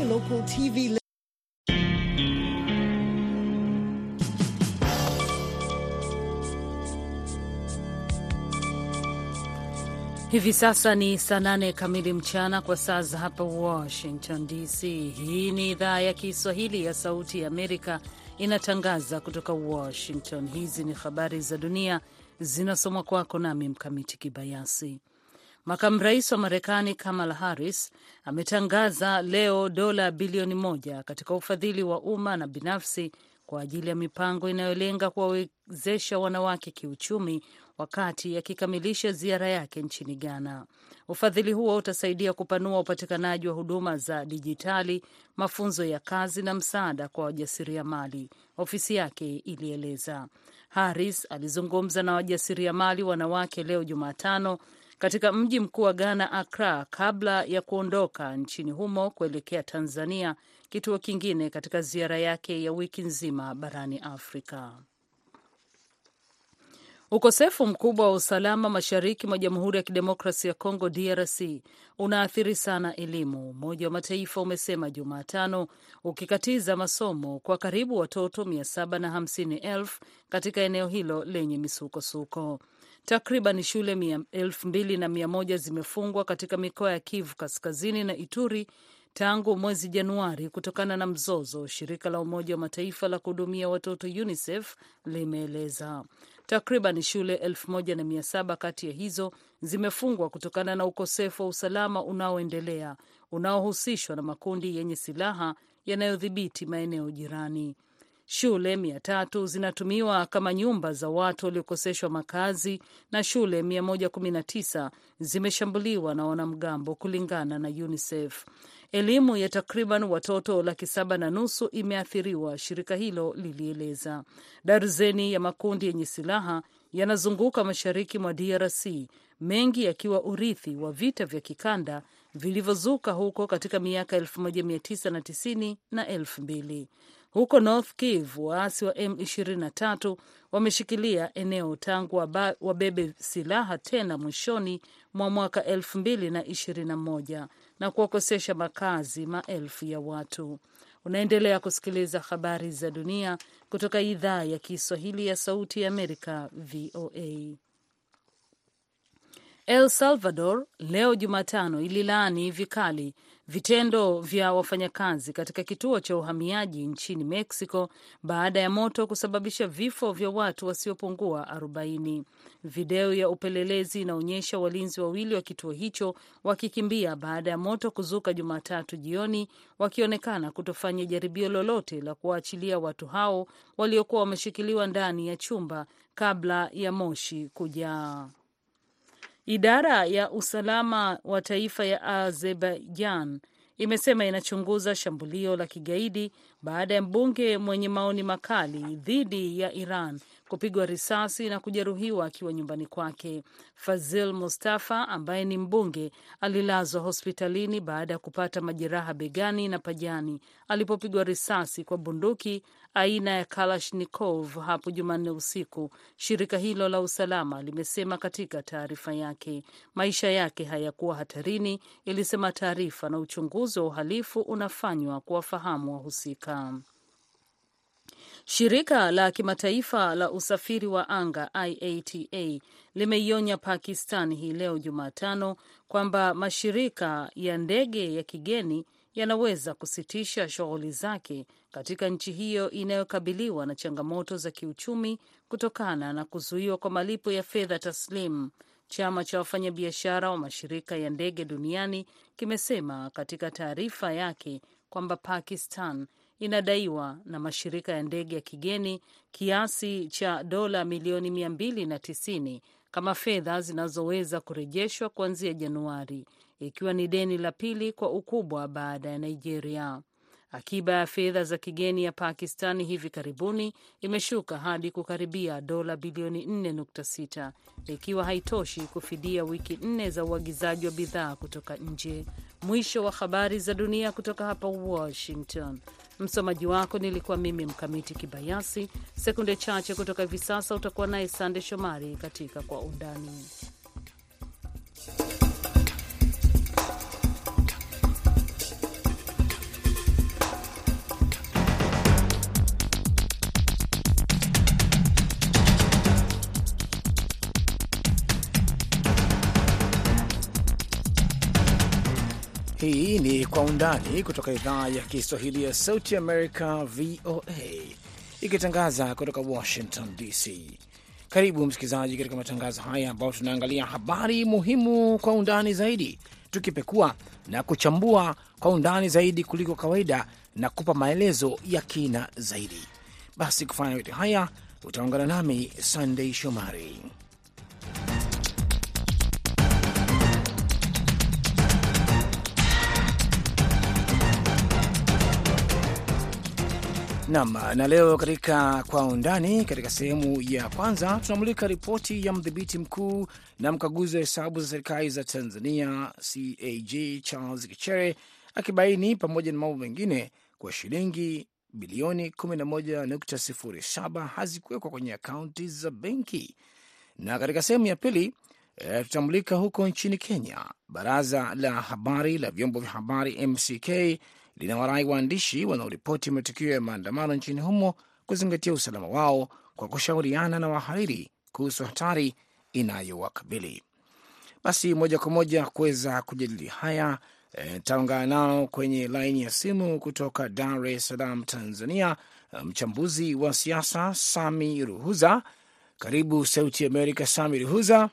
your local TV. Hivi sasa ni saa nane kamili mchana kwa saa za hapa Washington DC. Hii ni idhaa ya Kiswahili ya Sauti ya Amerika inatangaza kutoka Washington. Hizi ni habari za dunia zinasomwa kwako nami Mkamiti Kibayasi. Makamu rais wa Marekani Kamala Harris ametangaza leo dola bilioni moja katika ufadhili wa umma na binafsi kwa ajili ya mipango inayolenga kuwawezesha wanawake kiuchumi wakati akikamilisha ziara yake nchini Ghana. Ufadhili huo utasaidia kupanua upatikanaji wa huduma za dijitali, mafunzo ya kazi na msaada kwa wajasiriamali, ofisi yake ilieleza. Harris alizungumza na wajasiriamali wanawake leo Jumatano katika mji mkuu wa Ghana, Accra, kabla ya kuondoka nchini humo kuelekea Tanzania, kituo kingine katika ziara yake ya wiki nzima barani Afrika. Ukosefu mkubwa wa usalama mashariki mwa Jamhuri ya Kidemokrasi ya Kongo, DRC, unaathiri sana elimu, Umoja wa Mataifa umesema Jumatano, ukikatiza masomo kwa karibu watoto 750,000 katika eneo hilo lenye misukosuko. Takriban shule elfu mbili na mia moja zimefungwa katika mikoa ya Kivu Kaskazini na Ituri tangu mwezi Januari kutokana na mzozo, shirika la Umoja wa Mataifa la kuhudumia watoto UNICEF limeeleza. Takriban shule elfu moja na mia saba kati ya hizo zimefungwa kutokana na ukosefu wa usalama unaoendelea unaohusishwa na makundi yenye silaha yanayodhibiti maeneo jirani. Shule mia tatu zinatumiwa kama nyumba za watu waliokoseshwa makazi na shule 119 zimeshambuliwa na wanamgambo kulingana na UNICEF. Elimu ya takriban watoto laki saba na nusu imeathiriwa, shirika hilo lilieleza. Darzeni ya makundi yenye silaha yanazunguka mashariki mwa DRC, mengi yakiwa urithi wa vita vya kikanda vilivyozuka huko katika miaka 1990 na 2000. Huko North Kivu, waasi wa M23 wameshikilia eneo tangu wabebe silaha tena mwishoni mwa mwaka 2021 na kuwakosesha makazi maelfu ya watu. Unaendelea kusikiliza habari za dunia kutoka idhaa ya Kiswahili ya Sauti ya Amerika, VOA. El Salvador leo Jumatano ililaani vikali vitendo vya wafanyakazi katika kituo cha uhamiaji nchini Mexico baada ya moto kusababisha vifo vya watu wasiopungua 40. Video ya upelelezi inaonyesha walinzi wawili wa kituo hicho wakikimbia baada ya moto kuzuka Jumatatu jioni, wakionekana kutofanya jaribio lolote la kuwaachilia watu hao waliokuwa wameshikiliwa ndani ya chumba kabla ya moshi kujaa. Idara ya usalama wa taifa ya Azerbaijan imesema inachunguza shambulio la kigaidi baada ya mbunge mwenye maoni makali dhidi ya Iran kupigwa risasi na kujeruhiwa akiwa nyumbani kwake. Fazil Mustafa ambaye ni mbunge alilazwa hospitalini baada ya kupata majeraha begani na pajani alipopigwa risasi kwa bunduki aina ya Kalashnikov hapo Jumanne usiku, shirika hilo la usalama limesema katika taarifa yake. Maisha yake hayakuwa hatarini, ilisema taarifa, na uchunguzi wa uhalifu unafanywa kuwafahamu wahusika. Shirika la kimataifa la usafiri wa anga IATA limeionya Pakistan hii leo Jumatano kwamba mashirika ya ndege ya kigeni yanaweza kusitisha shughuli zake katika nchi hiyo inayokabiliwa na changamoto za kiuchumi kutokana na kuzuiwa kwa malipo ya fedha taslimu. Chama cha wafanyabiashara wa mashirika ya ndege duniani kimesema katika taarifa yake kwamba Pakistan inadaiwa na mashirika ya ndege ya kigeni kiasi cha dola milioni mia mbili na tisini kama fedha zinazoweza kurejeshwa kuanzia Januari, ikiwa ni deni la pili kwa ukubwa baada ya Nigeria. Akiba ya fedha za kigeni ya Pakistani hivi karibuni imeshuka hadi kukaribia dola bilioni 4.6 ikiwa haitoshi kufidia wiki nne za uagizaji wa bidhaa kutoka nje. Mwisho wa habari za dunia kutoka hapa Washington. Msomaji wako nilikuwa mimi Mkamiti Kibayasi. Sekunde chache kutoka hivi sasa utakuwa naye Sande Shomari katika Kwa Undani. Kwa Undani kutoka idhaa ya Kiswahili ya Sauti Amerika, VOA, ikitangaza kutoka Washington DC. Karibu msikilizaji katika matangazo haya ambayo tunaangalia habari muhimu kwa undani zaidi, tukipekua na kuchambua kwa undani zaidi kuliko kawaida na kupa maelezo ya kina zaidi. Basi kufanya yote haya, utaungana nami Sandei Shomari. Nam na leo katika kwa undani, katika sehemu ya kwanza tunamulika ripoti ya mdhibiti mkuu na mkaguzi wa hesabu za serikali za Tanzania CAG Charles Kichere akibaini pamoja na mambo mengine kwa shilingi bilioni 11.07 hazikuwekwa kwenye akaunti za benki. Na katika sehemu ya pili e, tutamulika huko nchini Kenya. Baraza la habari la vyombo vya habari MCK linawarai waandishi wanaoripoti matukio ya maandamano nchini humo kuzingatia usalama wao kwa kushauriana na wahariri kuhusu hatari inayowakabili. Basi moja kwa moja kuweza kujadili haya nitaungana e, nao kwenye laini ya simu kutoka Dar es Salaam, Tanzania, mchambuzi wa siasa Sami Ruhuza. Karibu Sauti Amerika, Sami Ruhuza.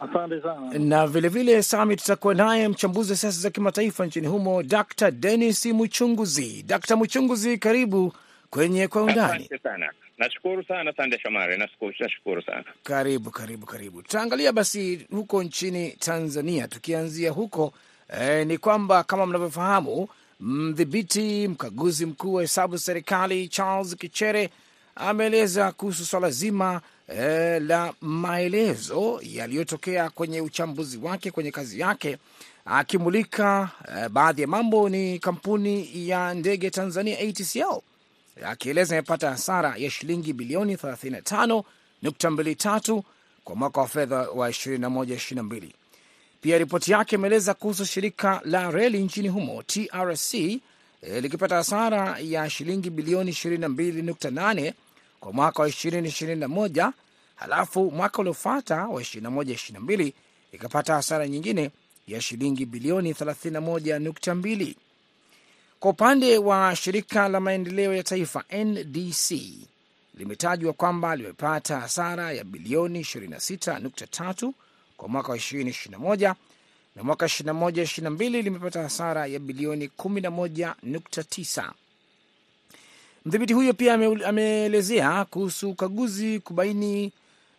Asante sana. Na vilevile Sami, tutakuwa naye mchambuzi wa siasa za kimataifa nchini humo Dr. Dennis Muchunguzi. Dr. Muchunguzi, karibu kwenye kwa undani. Asante sana, nashukuru sana. Sande Shomari, nashukuru sana. Karibu karibu karibu. Tutaangalia basi huko nchini Tanzania, tukianzia huko eh, ni kwamba kama mnavyofahamu, mdhibiti mkaguzi mkuu wa hesabu za serikali Charles Kichere ameeleza kuhusu swala zima eh, la maelezo yaliyotokea kwenye uchambuzi wake kwenye kazi yake, akimulika eh, baadhi ya mambo. Ni kampuni ya ndege Tanzania ATCL akieleza imepata hasara ya shilingi bilioni 35.23 kwa mwaka wa fedha wa 21/22. Pia ripoti yake imeeleza kuhusu shirika la reli nchini humo TRC eh, likipata hasara ya shilingi bilioni 22.8 kwa mwaka wa 2021, halafu mwaka uliofuata wa 21/22 ikapata hasara nyingine ya shilingi bilioni 31.2. Kwa upande wa shirika la maendeleo ya taifa NDC limetajwa kwamba limepata hasara ya bilioni 26.3 kwa mwaka wa 2021 na mwaka 21/22 limepata hasara ya bilioni 11.9. Mdhibiti huyo pia ameelezea kuhusu ukaguzi kubaini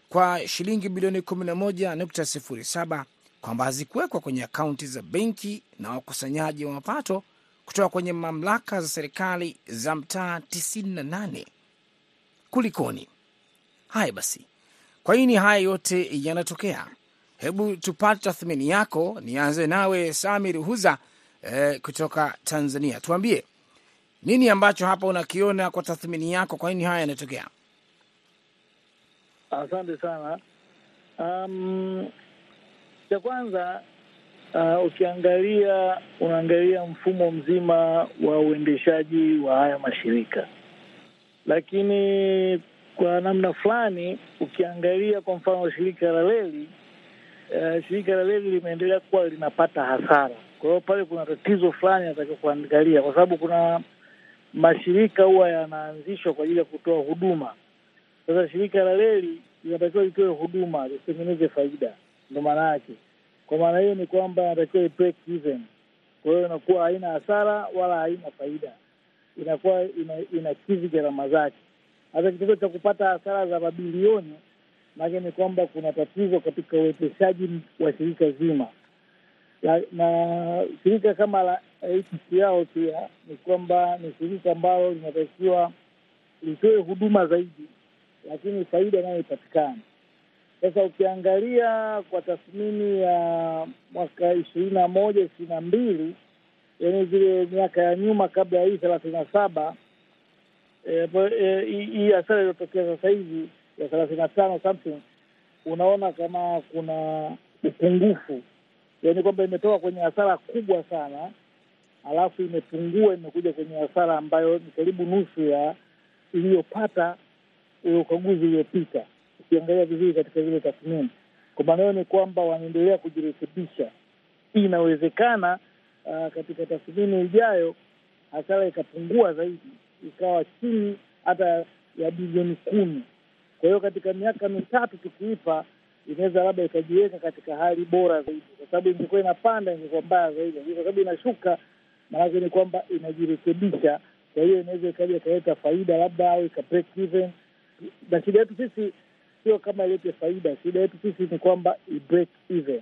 kwa shilingi bilioni 11.07 kwamba hazikuwekwa kwenye akaunti za benki na wakusanyaji wa mapato kutoka kwenye mamlaka za serikali za mtaa 98. Kulikoni? Haya basi, kwa nini haya yote yanatokea? Hebu tupate tathmini yako. Nianze nawe Samir Huza eh, kutoka Tanzania, tuambie nini ambacho hapa unakiona kwa tathmini yako, kwa nini haya yanatokea? Asante sana. Um, cha kwanza uh, ukiangalia unaangalia mfumo mzima wa uendeshaji wa haya mashirika, lakini kwa namna fulani ukiangalia kwa mfano shirika la reli uh, shirika la reli limeendelea kuwa linapata hasara. Kwa hiyo pale kuna tatizo fulani nataka kuangalia, kwa sababu kuna mashirika huwa yanaanzishwa kwa ajili ya kutoa huduma. Sasa shirika la reli linatakiwa litoe huduma, lisitengeneze faida, ndo maana yake. Kwa maana hiyo ni kwamba inatakiwa break even. Kwa hiyo inakuwa haina hasara wala haina faida, inakuwa ina, inakidhi gharama zake. Hata kitendo cha kupata hasara za mabilioni, maanake ni kwamba kuna tatizo katika uwezeshaji wa shirika zima la, na shirika kama la ATCL pia ni kwamba ni shirika ambalo linatakiwa litoe huduma zaidi, lakini faida inayopatikana. Sasa ukiangalia kwa tathmini ya mwaka ishirini na moja ishirini na mbili yaani zile miaka ya nyuma kabla ya hii thelathini na saba hii hasara iliyotokea sasa hivi ya thelathini na tano something, unaona kama kuna upungufu, yaani kwamba imetoka kwenye hasara kubwa sana alafu imepungua imekuja kwenye hasara ambayo ni karibu nusu ya iliyopata ule ukaguzi uliopita. Ukiangalia vizuri katika zile tathmini, kwa maana hiyo ni kwamba wanaendelea kujirekebisha. Inawezekana uh, katika tathmini ijayo hasara ikapungua zaidi ikawa chini hata ya bilioni kumi. Kwa hiyo katika miaka mitatu tukiipa, inaweza labda ikajiweka katika hali bora zaidi, kwa sababu ingekuwa inapanda ingekuwa mbaya zaidi, lakini kwa sababu inashuka, maanake ni kwamba inajirekebisha. Kwa hiyo inaweza ikaja ikaleta faida labda au ika break even, na shida yetu sisi sio kama ilete faida, shida yetu sisi ni kwamba i break even.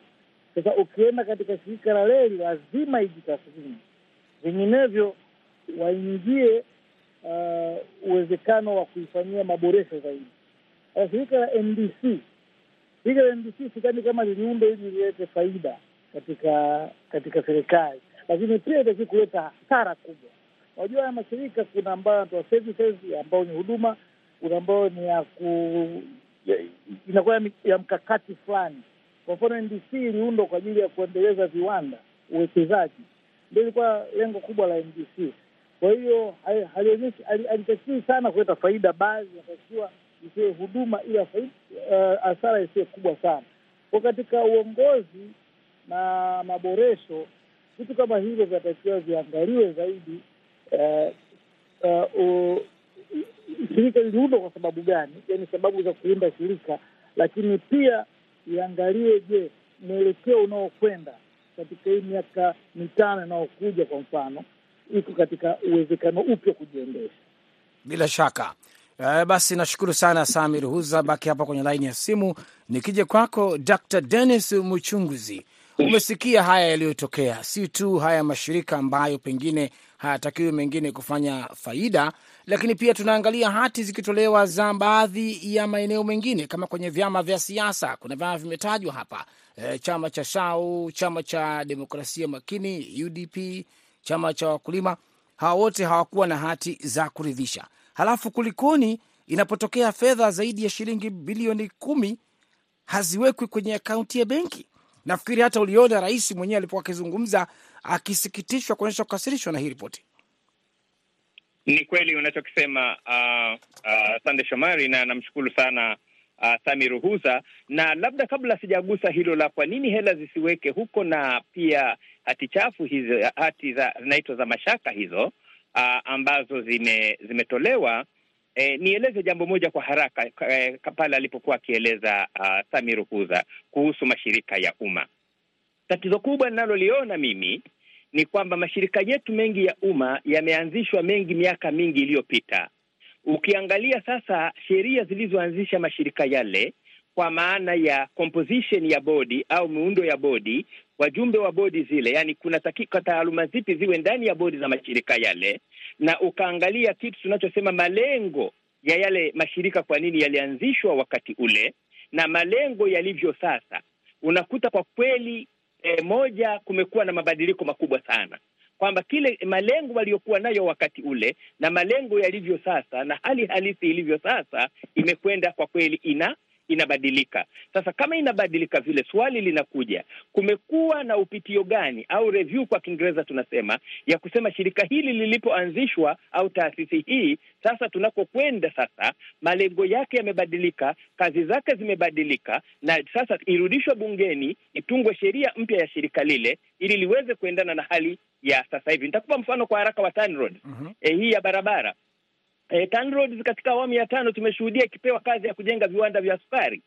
Sasa ukienda katika shirika la reli lazima ijitathmini, vinginevyo waingie uh, uwezekano wa kuifanyia maboresho zaidi. Shirika la NDC, la NDC sidhani kama liliundwa ili lilete faida katika katika serikali, lakini pia itaki kuleta hasara kubwa. Unajua haya mashirika kuna ambayo yanatoa services ambayo ni huduma, kuna ambayo ni ya ku inakuwa ya, ya mkakati fulani. Kwa mfano NDC iliundwa kwa ajili ya kuendeleza viwanda, uwekezaji, ndio ilikuwa lengo kubwa la NDC. Kwa hiyo halitakiwi sana kuleta faida, bali inatakiwa isiwe huduma, ila hasara uh, isiwe kubwa sana. Kwa katika uongozi na maboresho, vitu kama hivyo vinatakiwa viangaliwe zaidi. Uh, uh, uh, shirika liliundwa kwa sababu gani? Yani sababu za kuunda shirika, lakini pia iangaliwe, je, mwelekeo unaokwenda katika hii miaka mitano inayokuja, kwa mfano, iko katika uwezekano upya kujiendesha. Bila shaka uh, basi nashukuru sana Samir Huza, baki hapa kwenye laini ya simu. Nikija kwako Dr. Dennis Muchunguzi, umesikia haya yaliyotokea, si tu haya mashirika ambayo pengine hayatakiwi mengine kufanya faida, lakini pia tunaangalia hati zikitolewa za baadhi ya maeneo mengine, kama kwenye vyama vya siasa. Kuna vyama vimetajwa hapa e, chama cha SHAU, chama cha demokrasia makini UDP, chama cha wakulima. Hawa wote hawakuwa na hati za kuridhisha. Halafu kulikoni inapotokea fedha zaidi ya shilingi bilioni kumi haziwekwi kwenye akaunti ya benki? Nafikiri hata uliona rais mwenyewe alipokuwa akizungumza akisikitishwa kuonyesha kukasirishwa na hii ripoti. Ni kweli unachokisema uh, uh, Sande Shomari, na namshukuru sana uh, Sami Ruhuza. Na labda kabla sijagusa hilo la kwa nini hela zisiweke huko, na pia hati chafu hizo, hati za zinaitwa za mashaka hizo uh, ambazo zime, zimetolewa E, nieleze jambo moja kwa haraka e, pale alipokuwa akieleza uh, Sami Ruhuza kuhusu mashirika ya umma. Tatizo kubwa ninaloliona mimi ni kwamba mashirika yetu mengi ya umma yameanzishwa mengi miaka mingi iliyopita. Ukiangalia sasa sheria zilizoanzisha mashirika yale, kwa maana ya composition ya bodi au muundo ya bodi, wajumbe wa bodi zile, yani kuna takika taaluma zipi ziwe ndani ya bodi za mashirika yale, na ukaangalia kitu tunachosema malengo ya yale mashirika, kwa nini yalianzishwa wakati ule na malengo yalivyo sasa, unakuta kwa kweli E, moja, kumekuwa na mabadiliko makubwa sana, kwamba kile malengo waliokuwa nayo wakati ule na malengo yalivyo sasa na hali halisi ilivyo sasa imekwenda kwa kweli ina inabadilika. Sasa kama inabadilika vile, swali linakuja, kumekuwa na upitio gani au review kwa Kiingereza tunasema, ya kusema shirika hili lilipoanzishwa au taasisi hii, sasa tunakokwenda sasa, malengo yake yamebadilika, kazi zake zimebadilika, na sasa irudishwe bungeni, itungwe sheria mpya ya shirika lile ili liweze kuendana na hali ya sasa hivi. Nitakupa mfano kwa haraka wa TANROADS. mm -hmm. eh, hii ya barabara E, TANROADS katika awamu ya tano tumeshuhudia ikipewa kazi ya kujenga viwanda vya sukari,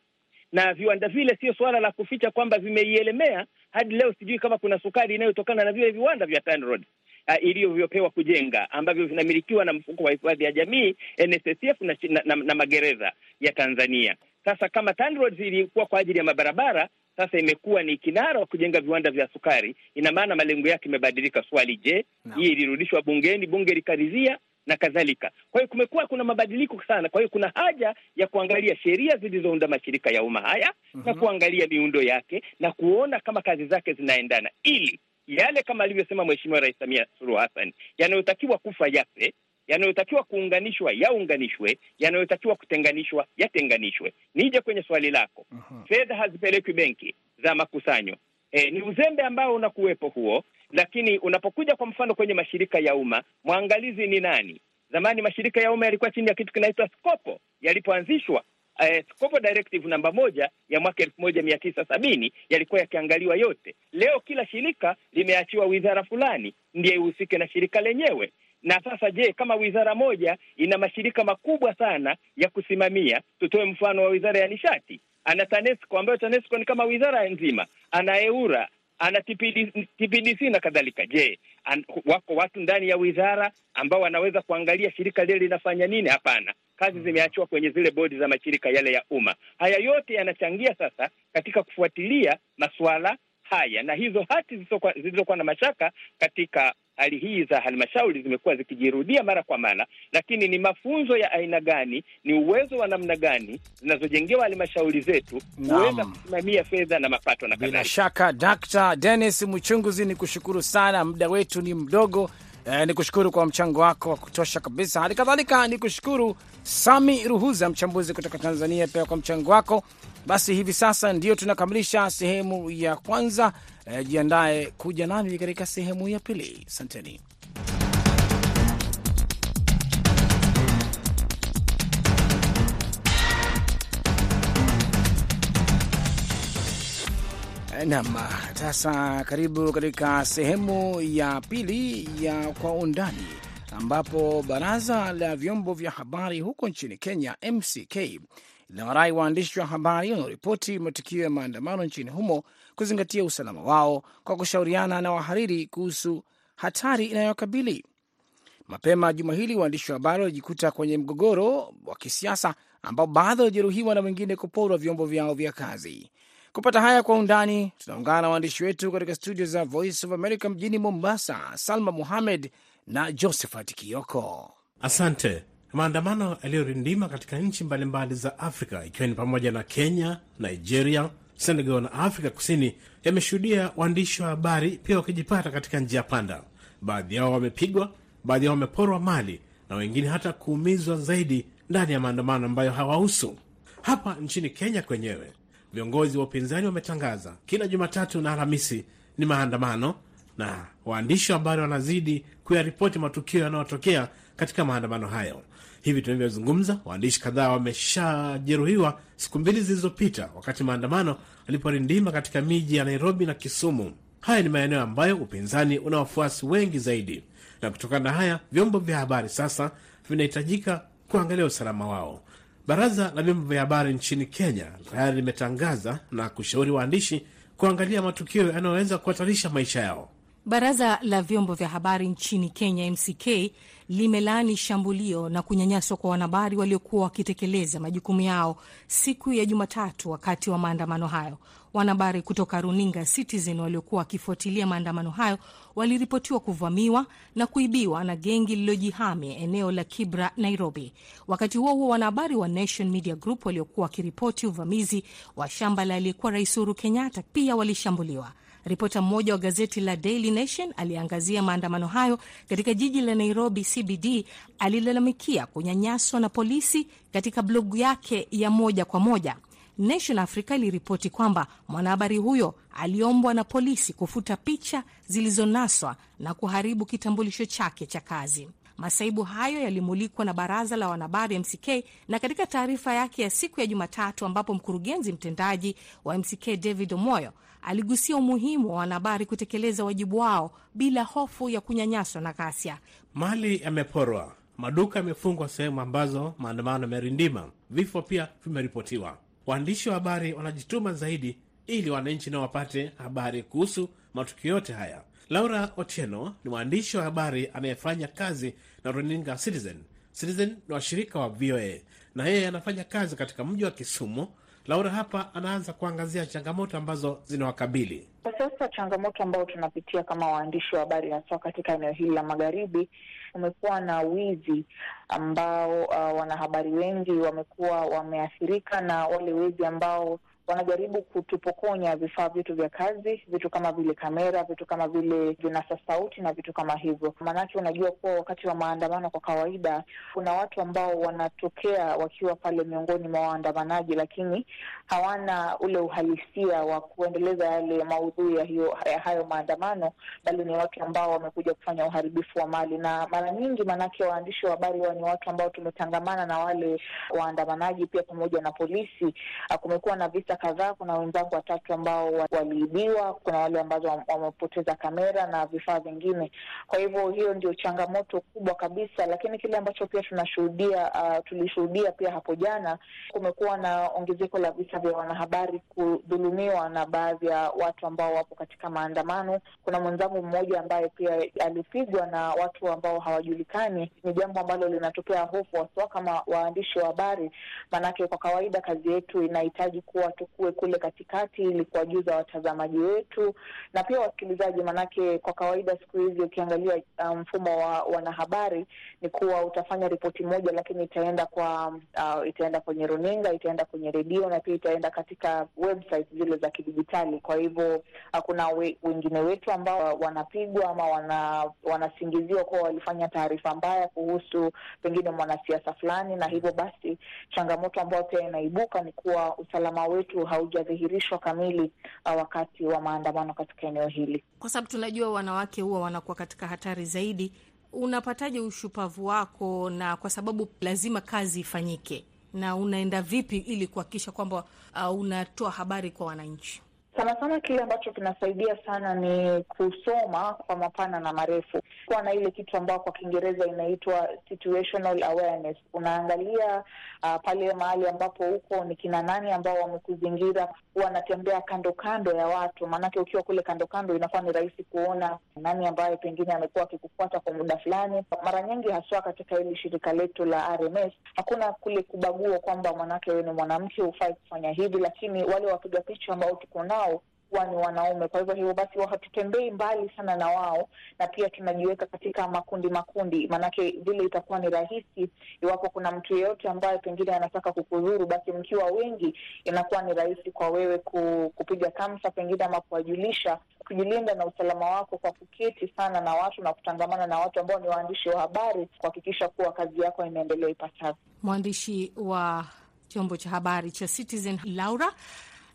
na viwanda vile sio suala la kuficha kwamba vimeielemea hadi leo. Sijui kama kuna sukari inayotokana na vile viwanda vya TANROADS uh, ilivyopewa kujenga ambavyo vinamilikiwa na mfuko wa hifadhi ya jamii NSSF na, na, na, na magereza ya Tanzania. Sasa kama TANROADS ilikuwa kwa ajili ya mabarabara, sasa imekuwa ni kinara wa kujenga viwanda vya sukari, ina maana malengo yake imebadilika. Swali, je, no. hii ilirudishwa bungeni, bunge likaridhia na kadhalika. Kwa hiyo kumekuwa kuna mabadiliko sana. Kwa hiyo kuna haja ya kuangalia sheria zilizounda mashirika ya umma haya mm -hmm. na kuangalia miundo yake na kuona kama kazi zake zinaendana, ili yale kama alivyosema Mheshimiwa Rais Samia Suluhu Hassan, yanayotakiwa kufa yafe, yanayotakiwa kuunganishwa yaunganishwe, yanayotakiwa kutenganishwa yatenganishwe. Nije kwenye swali lako mm -hmm. fedha hazipelekwi benki za makusanyo. E, ni uzembe ambao unakuwepo huo, lakini unapokuja kwa mfano kwenye mashirika ya umma, mwangalizi ni nani? Zamani mashirika ya umma yalikuwa chini ya kitu kinaitwa skopo, yalipoanzishwa eh, Skopo Directive namba moja ya mwaka elfu moja mia tisa sabini yalikuwa yakiangaliwa yote. Leo kila shirika limeachiwa wizara fulani ndiye ihusike na shirika lenyewe. Na sasa, je, kama wizara moja ina mashirika makubwa sana ya kusimamia? Tutoe mfano wa wizara ya nishati, ana TANESCO ambayo TANESCO ni kama wizara nzima, ana EURA ana TPD, TPDC na kadhalika. Je, an, wako watu ndani ya wizara ambao wanaweza kuangalia shirika lile linafanya nini? Hapana, kazi zimeachiwa kwenye zile bodi za mashirika yale ya umma. Haya yote yanachangia sasa katika kufuatilia masuala haya, na hizo hati zilizokuwa na mashaka katika hali hii za halmashauri zimekuwa zikijirudia mara kwa mara, lakini ni mafunzo ya aina gani, ni uwezo wa namna gani zinazojengewa halmashauri zetu kuweza kusimamia fedha na mapato na bila shaka. Dr. Dennis Mchunguzi, ni kushukuru sana, muda wetu ni mdogo. Eh, ni kushukuru kwa mchango wako wa kutosha kabisa. Hali kadhalika ni kushukuru Sami Ruhuza, mchambuzi kutoka Tanzania, pia kwa mchango wako. Basi hivi sasa ndio tunakamilisha sehemu ya kwanza. Eh, jiandaye kuja nami katika sehemu ya pili. Asanteni. Nam, sasa karibu katika sehemu ya pili ya Kwa Undani, ambapo baraza la vyombo vya habari huko nchini Kenya, MCK, linawarai waandishi wa habari wanaoripoti matukio ya maandamano nchini humo kuzingatia usalama wao kwa kushauriana na wahariri kuhusu hatari inayokabili. Mapema juma hili waandishi wa habari walijikuta kwenye mgogoro wa kisiasa ambao baadhi walijeruhiwa na wengine kuporwa vyombo vyao vya kazi. Kupata haya kwa undani, tunaungana na waandishi wetu katika studio za Voice of America mjini Mombasa, Salma Muhamed na Josephat Kioko. Asante. Maandamano yaliyorindima katika nchi mbalimbali za Afrika ikiwa ni pamoja na Kenya, Nigeria, Senegal na Afrika Kusini yameshuhudia waandishi wa habari pia wakijipata katika njia panda. Baadhi yao wamepigwa, baadhi yao wameporwa mali na wengine hata kuumizwa zaidi ndani ya maandamano ambayo hawahusu. Hapa nchini Kenya kwenyewe viongozi wa upinzani wametangaza kila Jumatatu na Alhamisi ni maandamano, na waandishi wa habari wanazidi kuyaripoti matukio yanayotokea katika maandamano hayo. Hivi tunavyozungumza, waandishi kadhaa wameshajeruhiwa siku mbili zilizopita, wakati maandamano aliporindima katika miji ya Nairobi na Kisumu. Haya ni maeneo ambayo upinzani una wafuasi wengi zaidi, na kutokana na haya vyombo vya habari sasa vinahitajika kuangalia usalama wao. Baraza la vyombo vya habari nchini Kenya tayari limetangaza na kushauri waandishi kuangalia matukio yanayoweza kuhatarisha maisha yao. Baraza la vyombo vya habari nchini Kenya, MCK, limelaani shambulio na kunyanyaswa kwa wanahabari waliokuwa wakitekeleza majukumu yao siku ya Jumatatu wakati wa maandamano hayo. Wanahabari kutoka runinga Citizen waliokuwa wakifuatilia maandamano hayo waliripotiwa kuvamiwa na kuibiwa na gengi lililojihami eneo la Kibra, Nairobi. Wakati huo huo, wanahabari wa Nation Media Group waliokuwa wakiripoti uvamizi wa shamba la aliyekuwa Rais Uhuru Kenyatta pia walishambuliwa. Ripota mmoja wa gazeti la Daily Nation aliyeangazia maandamano hayo katika jiji la Nairobi CBD alilalamikia kunyanyaswa na polisi katika blogu yake ya moja kwa moja. Nation Africa iliripoti kwamba mwanahabari huyo aliombwa na polisi kufuta picha zilizonaswa na kuharibu kitambulisho chake cha kazi. Masaibu hayo yalimulikwa na baraza la wanahabari MCK na katika taarifa yake ya siku ya Jumatatu, ambapo mkurugenzi mtendaji wa MCK David Omoyo aligusia umuhimu wa wanahabari kutekeleza wajibu wao bila hofu ya kunyanyaswa na ghasia. Mali yameporwa, maduka yamefungwa sehemu ambazo maandamano yamerindima, vifo pia vimeripotiwa. Waandishi wa habari wanajituma zaidi ili wananchi nao wapate habari kuhusu matukio yote haya. Laura Otieno ni mwandishi wa habari anayefanya kazi na runinga Citizen. Citizen ni washirika wa VOA na yeye anafanya kazi katika mji wa Kisumu. Laura hapa anaanza kuangazia changamoto ambazo zinawakabili kwa sasa. Changamoto ambayo tunapitia kama waandishi wa habari hasa katika eneo hili la magharibi, umekuwa na wizi ambao uh, wanahabari wengi wamekuwa wameathirika na wale wezi ambao wanajaribu kutupokonya vifaa vyetu vya kazi, vitu kama vile kamera, vitu kama vile vinasa sauti na vitu kama hivyo. Maanake unajua kuwa wakati wa maandamano kwa kawaida kuna watu ambao wanatokea wakiwa pale miongoni mwa waandamanaji, lakini hawana ule uhalisia wa kuendeleza yale maudhui ya hiyo ya hayo maandamano, bali ni watu ambao wamekuja kufanya uharibifu wa mali. Na mara nyingi, maanake waandishi wa habari huwa ni watu ambao tumetangamana na wale waandamanaji pia pamoja na polisi. Kumekuwa na visa kadhaa. Kuna wenzangu watatu ambao waliibiwa, kuna wale ambazo wamepoteza kamera na vifaa vingine. Kwa hivyo hiyo ndio changamoto kubwa kabisa, lakini kile ambacho pia tunashuhudia uh, tulishuhudia pia hapo jana, kumekuwa na ongezeko la visa vya wanahabari kudhulumiwa na baadhi ya watu ambao wapo katika maandamano. Kuna mwenzangu mmoja ambaye pia alipigwa na watu ambao hawajulikani. Ni jambo ambalo linatokea hofu haswa kama waandishi wa habari, maanake kwa kawaida kazi yetu inahitaji kuwa tukue kule katikati ili kuwajuza watazamaji wetu na pia wasikilizaji, manake kwa kawaida siku hizi ukiangalia mfumo um, wa wanahabari ni kuwa utafanya ripoti moja, lakini itaenda kwa uh, itaenda kwenye runinga, itaenda kwenye redio na pia itaenda katika website zile za kidijitali. Kwa hivyo kuna we, wengine wetu ambao wanapigwa ama wana, wanasingiziwa kuwa walifanya taarifa mbaya kuhusu pengine mwanasiasa fulani, na hivyo basi changamoto ambayo pia inaibuka ni kuwa usalama wetu haujadhihirishwa kamili uh, wakati wa maandamano katika eneo hili, kwa sababu tunajua wanawake huwa wanakuwa katika hatari zaidi. Unapataje ushupavu wako, na kwa sababu lazima kazi ifanyike, na unaenda vipi ili kuhakikisha kwamba uh, unatoa habari kwa wananchi? Sana sana kile ambacho kinasaidia sana ni kusoma kwa mapana na marefu, kuwa na ile kitu ambao kwa Kiingereza inaitwa situational awareness. Unaangalia uh, pale mahali ambapo uko ni kina nani ambao wamekuzingira, wanatembea kando kando ya watu, maanake ukiwa kule kando kando inakuwa ni rahisi kuona nani ambaye pengine amekuwa akikufuata kwa muda fulani. Mara nyingi haswa katika hili shirika letu la RMS hakuna kule kubagua kwamba mwanake wewe ni mwanamke hufai kufanya hivi, lakini wale wapiga picha ambao tuko nao huwa ni wanaume. Kwa hivyo hivyo basi hatutembei mbali sana na wao, na pia tunajiweka katika makundi makundi, maanake vile itakuwa ni rahisi iwapo kuna mtu yeyote ambaye pengine anataka kukudhuru, basi mkiwa wengi inakuwa ni rahisi kwa wewe kupiga kamsa pengine ama kuwajulisha, kujilinda na usalama wako kwa kuketi sana na watu na kutangamana na watu ambao ni waandishi wa habari, kuhakikisha kuwa kazi yako inaendelea ipasavyo. Mwandishi wa chombo cha habari cha Citizen Laura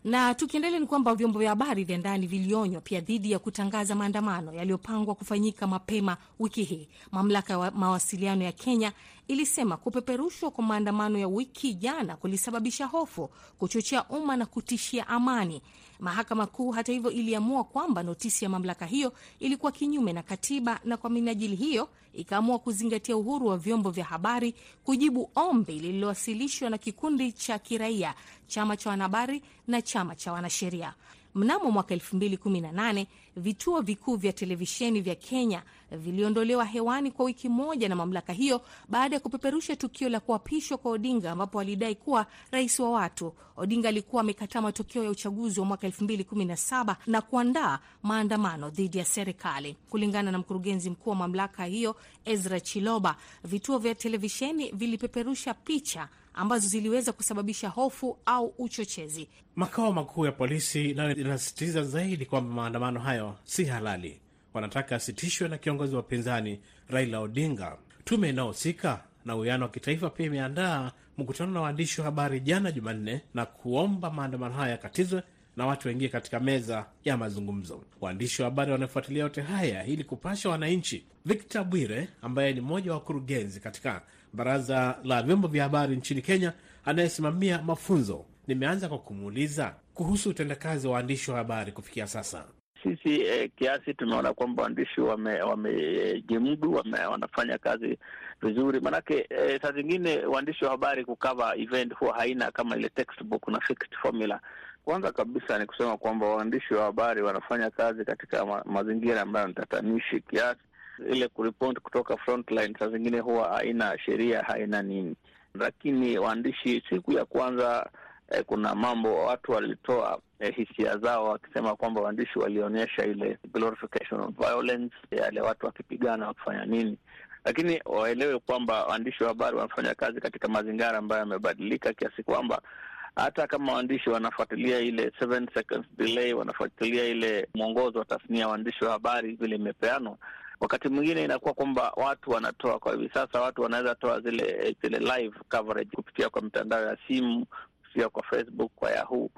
na tukiendelea ni kwamba vyombo vya habari vya ndani vilionywa pia dhidi ya kutangaza maandamano yaliyopangwa kufanyika mapema wiki hii. Mamlaka ya mawasiliano ya Kenya ilisema kupeperushwa kwa maandamano ya wiki jana kulisababisha hofu, kuchochea umma na kutishia amani. Mahakama Kuu hata hivyo iliamua kwamba notisi ya mamlaka hiyo ilikuwa kinyume na katiba, na kwa minajili hiyo ikaamua kuzingatia uhuru wa vyombo vya habari kujibu ombi lililowasilishwa na kikundi cha kiraia, chama cha wanahabari na chama cha wanasheria. Mnamo mwaka 2018 vituo vikuu vya televisheni vya Kenya viliondolewa hewani kwa wiki moja na mamlaka hiyo baada ya kupeperusha tukio la kuapishwa kwa Odinga ambapo alidai kuwa rais wa watu. Odinga alikuwa amekataa matokeo ya uchaguzi wa mwaka 2017 na kuandaa maandamano dhidi ya serikali. Kulingana na mkurugenzi mkuu wa mamlaka hiyo Ezra Chiloba, vituo vya televisheni vilipeperusha picha ambazo ziliweza kusababisha hofu au uchochezi. Makao makuu ya polisi nayo inasisitiza zaidi kwamba maandamano hayo si halali. Wanataka asitishwe na kiongozi wa upinzani Raila Odinga. Tume inayohusika na uwiano wa kitaifa pia imeandaa mkutano na waandishi wa habari jana Jumanne na kuomba maandamano hayo yakatizwe na watu waingie katika meza ya mazungumzo. Waandishi wa habari wanafuatilia yote haya ili kupasha wananchi. Victor Bwire ambaye ni mmoja wa wakurugenzi katika baraza la vyombo vya habari nchini Kenya anayesimamia mafunzo, nimeanza kwa kumuuliza kuhusu utendakazi wa waandishi wa habari kufikia sasa. Sisi eh, kiasi tumeona kwamba waandishi wamejimudu, wame, wame, wanafanya kazi vizuri, maanake eh, saa zingine waandishi wa habari kukava event huwa haina kama ile textbook na fixed formula. Kwanza kabisa ni kusema kwamba waandishi wa habari wanafanya kazi katika ma, mazingira ambayo ni tatanishi kiasi ile kuripoti kutoka frontline saa zingine huwa haina sheria haina nini, lakini waandishi siku ya kwanza eh, kuna mambo watu walitoa eh, hisia zao wakisema kwamba waandishi walionyesha ile glorification of violence, yale watu wakipigana wakifanya nini, lakini waelewe kwamba waandishi wa habari wanafanya kazi katika mazingira ambayo yamebadilika kiasi kwamba hata kama waandishi wanafuatilia ile seven seconds delay, wanafuatilia ile mwongozo wa tasnia waandishi wa habari vile imepeanwa wakati mwingine inakuwa kwamba watu wanatoa kwa hivi sasa, watu wanaweza toa zile zile live coverage kupitia kwa mitandao ya simu, kupitia kwa Facebook, kwa Yahoo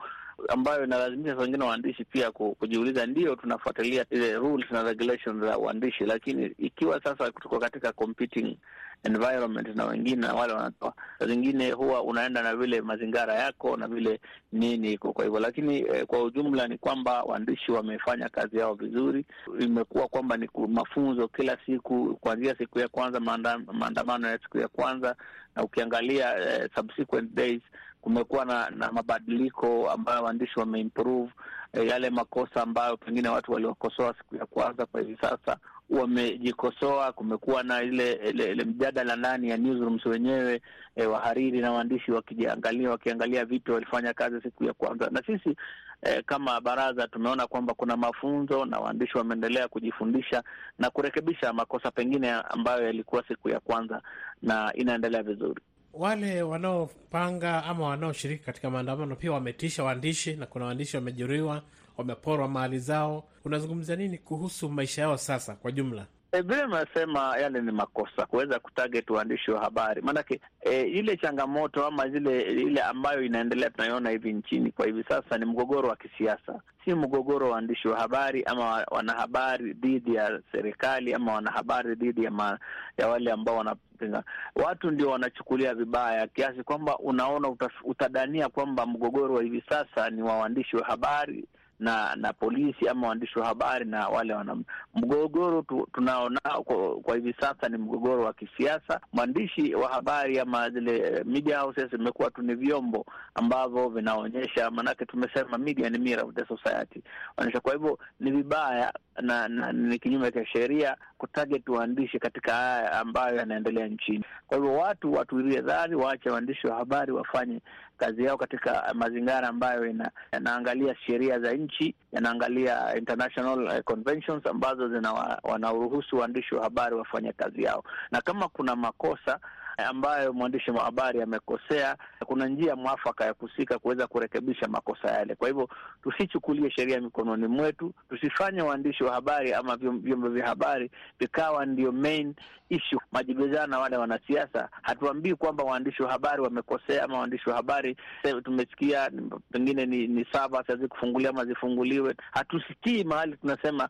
ambayo inalazimisha saa wengine waandishi pia kujiuliza, ndio tunafuatilia ile rules na regulations za uandishi, lakini ikiwa sasa tuko katika competing environment na wengine na wale wanatoa, saa zingine huwa unaenda na vile mazingara yako na vile nini iko. Kwa hivyo, lakini eh, kwa ujumla ni kwamba waandishi wamefanya kazi yao vizuri. Imekuwa kwamba ni mafunzo kila siku, kuanzia siku ya kwanza maanda, maandamano ya siku ya kwanza, na ukiangalia eh, subsequent days kumekuwa na, na mabadiliko ambayo waandishi wameimprove. E, yale makosa ambayo pengine watu waliokosoa siku ya kwanza kwa hivi sasa wamejikosoa. Kumekuwa na ile, ile, ile mjadala ndani ya newsrooms wenyewe, e, wahariri na waandishi wakijiangalia, wakiangalia vipi walifanya kazi siku ya kwanza, na sisi e, kama baraza tumeona kwamba kuna mafunzo na waandishi wameendelea kujifundisha na kurekebisha makosa pengine ambayo yalikuwa siku ya kwanza, na inaendelea vizuri wale wanaopanga ama wanaoshiriki katika maandamano pia wametisha waandishi, na kuna waandishi wamejeruhiwa, wameporwa mali zao. Unazungumzia nini kuhusu maisha yao sasa kwa jumla? Vile nasema yale ni makosa kuweza kutarget waandishi wa habari, maanake e, ile changamoto ama zile ile ambayo inaendelea tunaiona hivi nchini kwa hivi sasa ni mgogoro wa kisiasa, si mgogoro wa waandishi wa habari ama wanahabari dhidi ya serikali ama wanahabari dhidi ya, ya wale ambao wanapinga. Watu ndio wanachukulia vibaya kiasi kwamba unaona utadania kwamba mgogoro wa hivi sasa ni wa waandishi wa habari na na polisi ama waandishi wa habari na wale wana mgogoro tu, tunaonao kwa, kwa hivi sasa ni mgogoro wa kisiasa. Mwandishi wa habari ama zile media houses imekuwa tu ni vyombo ambavyo vinaonyesha, maanake tumesema media ni mirror of the society onyesha. Kwa hivyo ni vibaya na, na ni kinyume cha sheria kutarget waandishi katika haya ambayo yanaendelea nchini. Kwa hivyo watu watuilie dhari, waache waandishi wa habari wafanye kazi yao katika mazingira ambayo yanaangalia sheria za nchi, yanaangalia international conventions ambazo zina wanaruhusu waandishi wa habari wafanye kazi yao, na kama kuna makosa ambayo mwandishi wa habari amekosea, kuna njia mwafaka ya kusika kuweza kurekebisha makosa yale. Kwa hivyo tusichukulie sheria mikononi mwetu, tusifanye waandishi wa habari ama vyombo vya habari vikawa ndio main issue, majibizano na wale wanasiasa. Hatuambii kwamba waandishi wa habari wamekosea ama waandishi wa habari tumesikia pengine ni, ni saba hazikufunguliwa ama zifunguliwe. Hatusikii mahali tunasema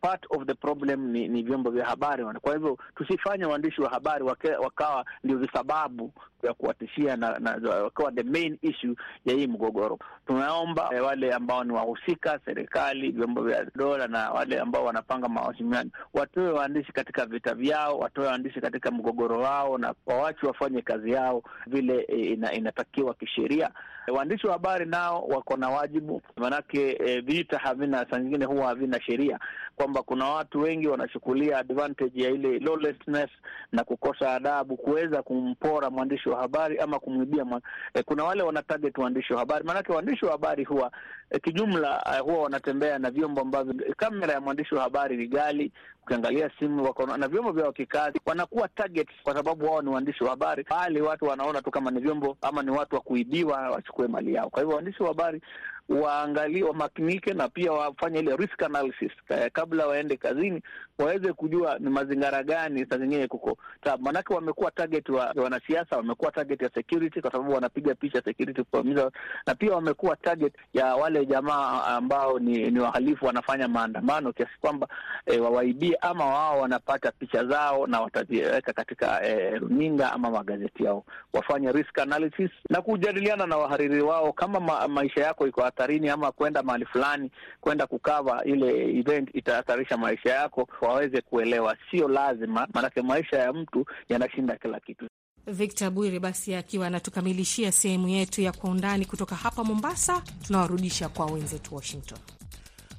part of the problem ni, ni vyombo vya habari. Kwa hivyo tusifanye waandishi wa habari wakawa ndio visababu ya kuwatishia na, na wakawa the main issue ya hii mgogoro. Tunaomba eh, wale ambao ni wahusika, serikali, vyombo vya dola na wale ambao wanapanga mawasiliano watoe waandishi katika vita vyao, watoe waandishi katika mgogoro wao, na wawache wafanye kazi yao vile ina, inatakiwa kisheria. Waandishi wa habari nao wako na wajibu, maanake e, vita havina saa nyingine huwa havina sheria, kwamba kuna watu wengi wanachukulia advantage ya ile lawlessness na kukosa adabu kuweza kumpora mwandishi wa habari ama kumwibia mwa... e, kuna wale wana target waandishi wa habari, maanake waandishi wa habari huwa kijumla uh, huwa wanatembea na vyombo ambavyo kamera ya mwandishi wa habari ni ghali ukiangalia simu wako na vyombo vyao kikazi, wanakuwa target kwa sababu wao ni waandishi wa habari, bali watu wanaona tu kama ni vyombo ama ni watu wa kuibiwa, wachukue mali yao. Kwa hivyo waandishi wa habari waangalie, wamakinike na pia wafanye ile risk analysis kabla waende kazini, waweze kujua ni mazingara gani saa zingine kuko tabu, Maanake wamekuwa target wa wanasiasa, wamekuwa target ya security kwa sababu wanapiga picha security kuamiza, na pia wamekuwa target ya wale jamaa ambao ni, ni wahalifu wanafanya maandamano kiasi kwamba e, wawaibie ama wao wanapata picha zao na wataziweka katika e, runinga ama magazeti yao. Wafanye risk analysis na kujadiliana na wahariri wao kama ma, maisha yako iko hatarini ama kwenda mahali fulani kwenda kukava ile event itahatarisha maisha yako, waweze kuelewa. Sio lazima, maanake maisha ya mtu yanashinda kila kitu. Victor Bwire basi akiwa anatukamilishia sehemu yetu ya Kwa Undani kutoka hapa Mombasa. Tunawarudisha kwa wenzetu Washington.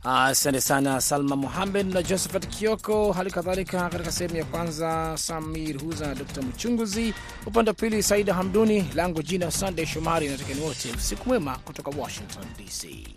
Asante sana Salma Muhamed na Josephat Kioko, hali kadhalika katika sehemu ya kwanza Samir Huza na Dr Mchunguzi, upande wa pili Saida Hamduni, langu jina Sandey Shomari, natekeni wote usiku mwema kutoka Washington DC.